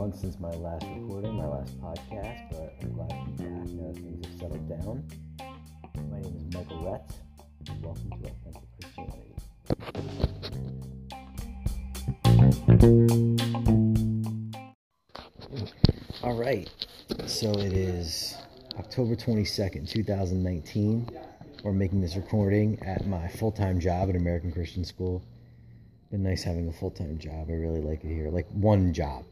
months since my last recording, my last podcast, but I'm glad to be back now things have settled down. My name is Michael Rett. Welcome to Authentic Christianity. All right, so it is October 22nd, 2019. We're making this recording at my full time job at American Christian School. Been nice having a full time job. I really like it here. Like one job.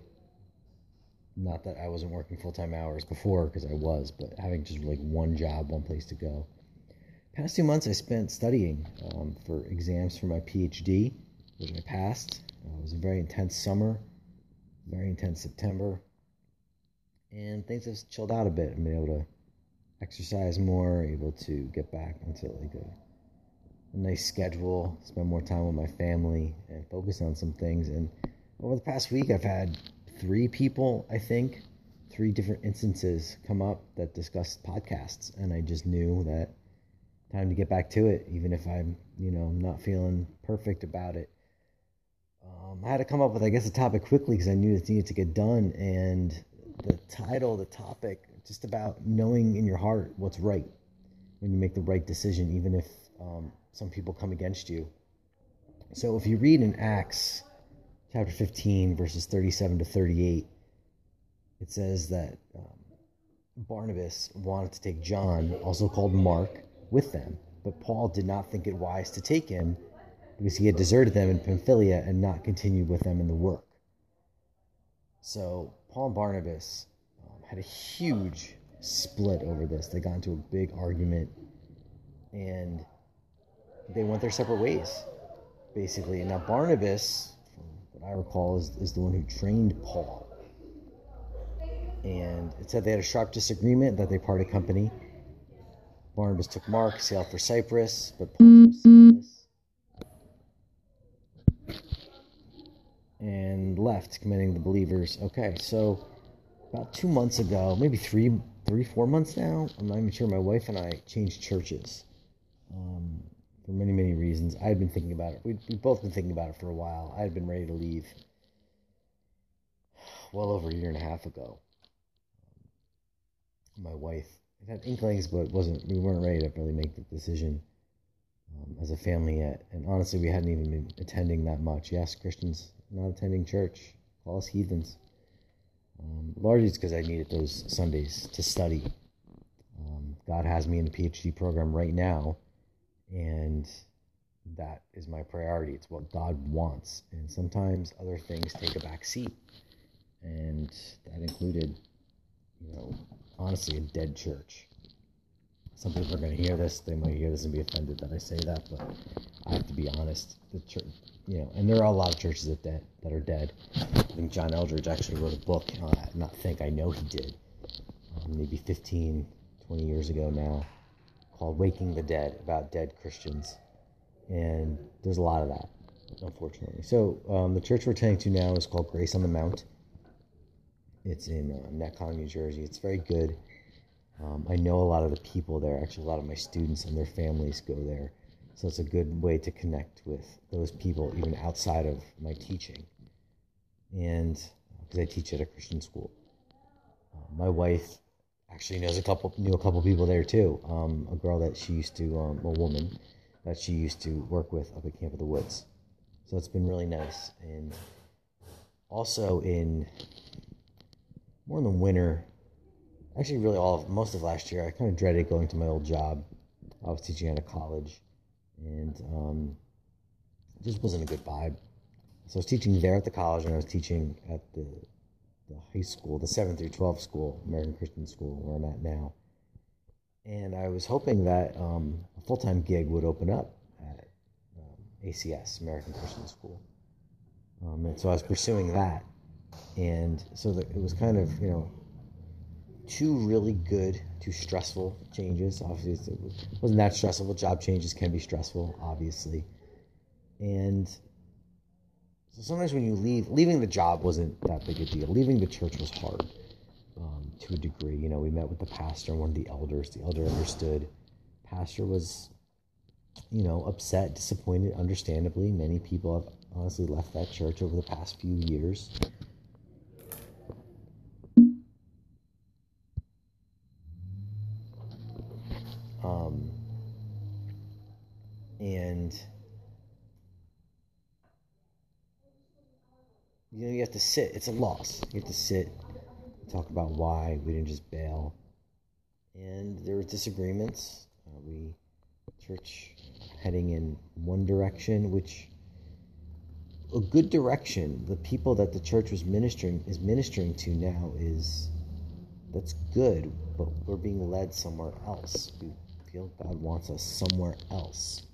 Not that I wasn't working full time hours before, because I was, but having just like one job, one place to go. Past two months, I spent studying um, for exams for my PhD, which I passed. Uh, it was a very intense summer, very intense September, and things have chilled out a bit. I've been able to exercise more, able to get back into like a, a nice schedule, spend more time with my family, and focus on some things. And over the past week, I've had three people, I think, three different instances come up that discussed podcasts, and I just knew that time to get back to it, even if I'm, you know, not feeling perfect about it. Um, I had to come up with, I guess, a topic quickly because I knew it needed to get done, and the title, the topic, just about knowing in your heart what's right when you make the right decision, even if um, some people come against you. So if you read in Acts chapter 15, verses 37 to 38, it says that um, Barnabas wanted to take John, also called Mark, with them, but Paul did not think it wise to take him because he had deserted them in Pamphylia and not continued with them in the work. So Paul and Barnabas um, had a huge split over this. They got into a big argument and they went their separate ways, basically. And now Barnabas, from what I recall, is, is the one who trained Paul. And it said they had a sharp disagreement that they parted company. Barnabas took Mark, sailed for Cyprus, but Paul chose Silas and left, commending the believers. Okay, so about two months ago, maybe three, three, four months now. I'm not even sure. My wife and I changed churches um, for many, many reasons. I had been thinking about it. We'd, we'd both been thinking about it for a while. I had been ready to leave well over a year and a half ago. My wife had inklings, but wasn't. We weren't ready to really make the decision um, as a family yet. And honestly, we hadn't even been attending that much. Yes, Christians not attending church. Call us heathens. Um, largely it's because I needed those Sundays to study. Um, God has me in the PhD program right now, and that is my priority. It's what God wants, and sometimes other things take a back seat, and that included, you know, honestly, a dead church. Some people are going to hear this; they might hear this and be offended that I say that, but I have to be honest. The church, you know, and there are a lot of churches that that are dead. I think John Eldredge actually wrote a book. Uh, not think, I know he did. Um, maybe 15, 20 years ago now, called "Waking the Dead" about dead Christians, and there's a lot of that, unfortunately. So um, the church we're attending to now is called Grace on the Mount. It's in uh, Netcong, New Jersey. It's very good. Um, I know a lot of the people there. Actually, a lot of my students and their families go there. So it's a good way to connect with those people, even outside of my teaching. And because I teach at a Christian school, uh, my wife actually knows a couple, knew a couple people there too. Um, a girl that she used to, um, a woman that she used to work with up at Camp of the Woods. So it's been really nice. And also in more in the winter, actually really all of most of last year, I kind of dreaded going to my old job. I was teaching at a college, and um, it just wasn't a good vibe. So I was teaching there at the college, and I was teaching at the the high school, the seven through twelve school, American Christian School, where I'm at now. And I was hoping that um, a full time gig would open up at um, ACS, American Christian School. Um, and so I was pursuing that, and so that it was kind of you know two really good, two stressful changes. Obviously, it wasn't that stressful. Job changes can be stressful, obviously. And so sometimes when you leave, leaving the job wasn't that big a deal. Leaving the church was hard um, to a degree. You know, we met with the pastor and one of the elders. The elder understood. Pastor was you know, upset, disappointed, understandably. Many people have honestly left that church over the past few years. Um, and you know, you have to sit. It's a loss. You have to sit, talk about why we didn't just bail. And there were disagreements. Uh, we church heading in one direction, which a good direction. The people that the church was ministering is ministering to now is that's good, but we're being led somewhere else. We feel God wants us somewhere else.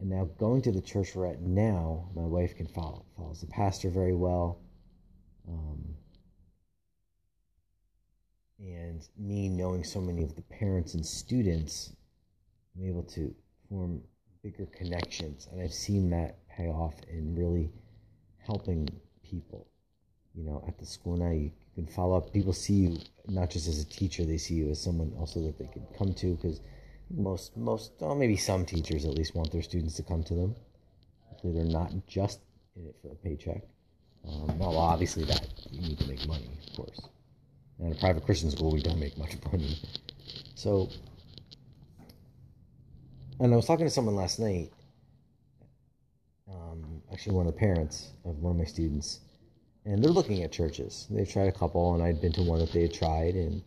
And now going to the church we're at now, my wife can follow follows the pastor very well. Um, and me knowing so many of the parents and students, I'm able to form bigger connections. And I've seen that pay off in really helping people. You know, at the school now, you can follow up. People see you not just as a teacher, they see you as someone also that they can come to because most, most, oh, maybe some teachers at least want their students to come to them. Hopefully, they're not just in it for a paycheck. Um, well, obviously, that you need to make money, of course. And a private Christian school, we don't make much money. So, and I was talking to someone last night, um, actually, one of the parents of one of my students, and they're looking at churches. They've tried a couple, and I'd been to one that they had tried, and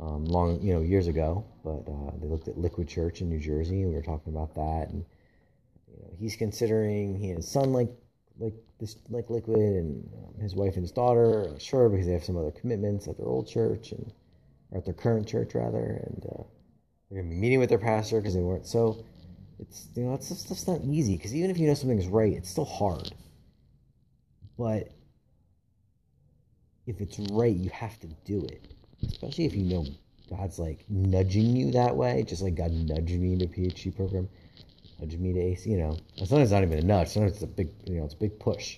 um, long, you know, years ago. But uh, they looked at Liquid Church in New Jersey, and we were talking about that. And you know, he's considering he his son like like this like Liquid, and um, his wife and his daughter are sure because they have some other commitments at their old church and or at their current church rather, and uh, they're gonna be meeting with their pastor because they weren't so. It's you know just stuff's not easy because even if you know something's right, it's still hard. But if it's right, you have to do it especially if you know God's like nudging you that way, just like God nudged me into PhD program, nudged me to AC. You know, sometimes it's not even a nudge. Sometimes it's a big, you know, it's a big push.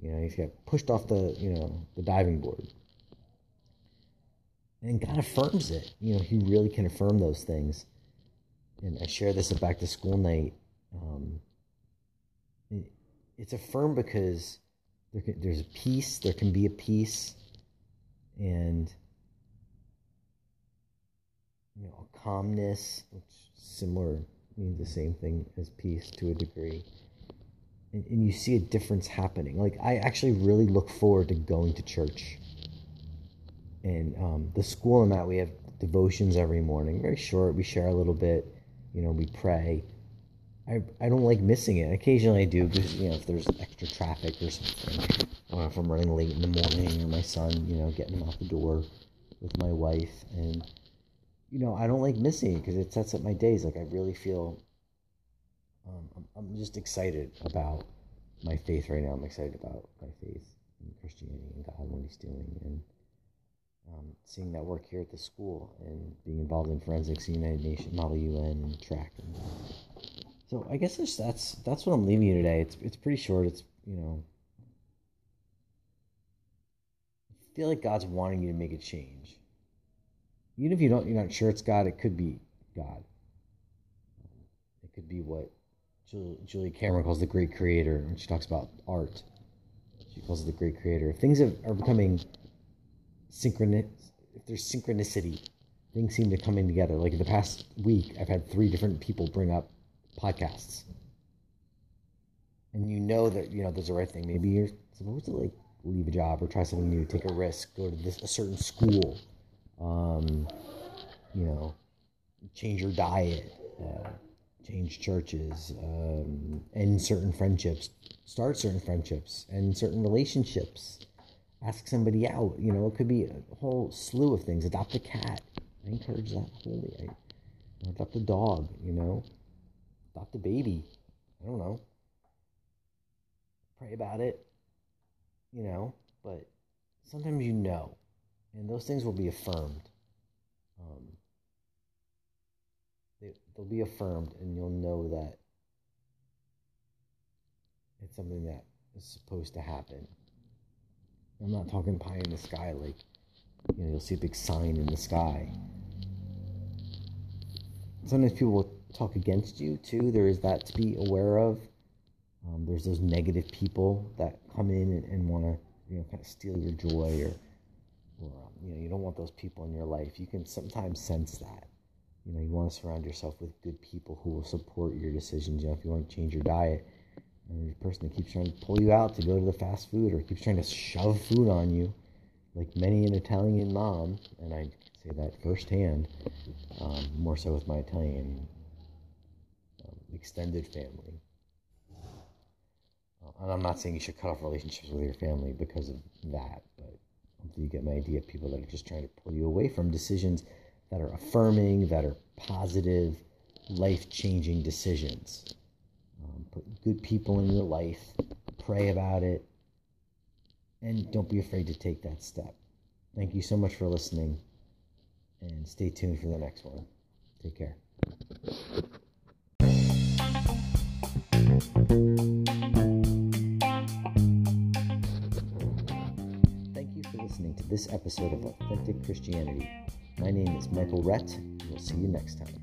You know, he's got pushed off the, you know, the diving board, and God affirms it. You know, He really can affirm those things. And I share this at back to school night. Um, it, it's affirmed because there can, there's a peace. There can be a peace, and you know, calmness, which similar means the same thing as peace to a degree. And, and you see a difference happening. Like I actually really look forward to going to church. And um, the school I'm at, we have devotions every morning, very short. We share a little bit, you know, we pray. I, I don't like missing it. Occasionally I do because, you know, if there's extra traffic or something. Know if I'm running late in the morning or my son, you know, getting him out the door with my wife. And you know, I don't like missing it because it sets up my days. Like I really feel, um, I'm, just excited about my faith right now. I'm excited about my faith in Christianity and God and what He's doing, and um, seeing that work here at the school and being involved in forensics, United Nations, Model UN, and track. And, so I guess that's that's that's what I'm leaving you today. It's it's pretty short. It's you know, I feel like God's wanting you to make a change even if you don't, you're not sure it's God, it could be God. It could be what Julia Cameron calls the great creator when she talks about art. She calls it the great creator. If things have, are becoming synchronous, if there's synchronicity, things seem to come in together. Like in the past week, I've had three different people bring up podcasts. And you know that, you know, there's the right thing. Maybe you're supposed to like leave a job or try something new, take a risk, go to this a certain school um, you know, change your diet, uh, change churches, um, end certain friendships, start certain friendships, and certain relationships. Ask somebody out. You know, it could be a whole slew of things. Adopt a cat. I encourage that wholly. I, adopt a dog. You know, adopt a baby. I don't know. Pray about it. You know, but sometimes you know and those things will be affirmed. Um, they, they'll be affirmed, and you'll know that it's something that is supposed to happen. I'm not talking pie in the sky, like, you know, you'll see a big sign in the sky. Sometimes people will talk against you too. There is that to be aware of. Um, there's those negative people that come in and, and want to, you know, kind of steal your joy or, you know, you don't want those people in your life. You can sometimes sense that. You know, you want to surround yourself with good people who will support your decisions. You know, if you want to change your diet, and a person that keeps trying to pull you out to go to the fast food or keeps trying to shove food on you, like many an Italian mom, and I say that firsthand, um, more so with my Italian um, extended family. Uh, and I'm not saying you should cut off relationships with your family because of that, hopefully you get my idea people that are just trying to pull you away from decisions that are affirming, that are positive, life changing decisions. Um, put good people in your life, pray about it, and don't be afraid to take that step. Thank you so much for listening, and stay tuned for the next one. Take care. Listening to this episode of Authentic Christianity. My name is Michael Rett. We'll see you next time.